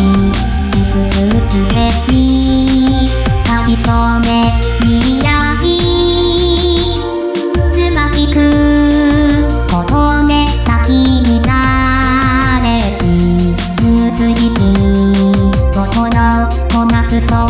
に映るすべにありそつまひくことで先にだれし無水に心をこなすそ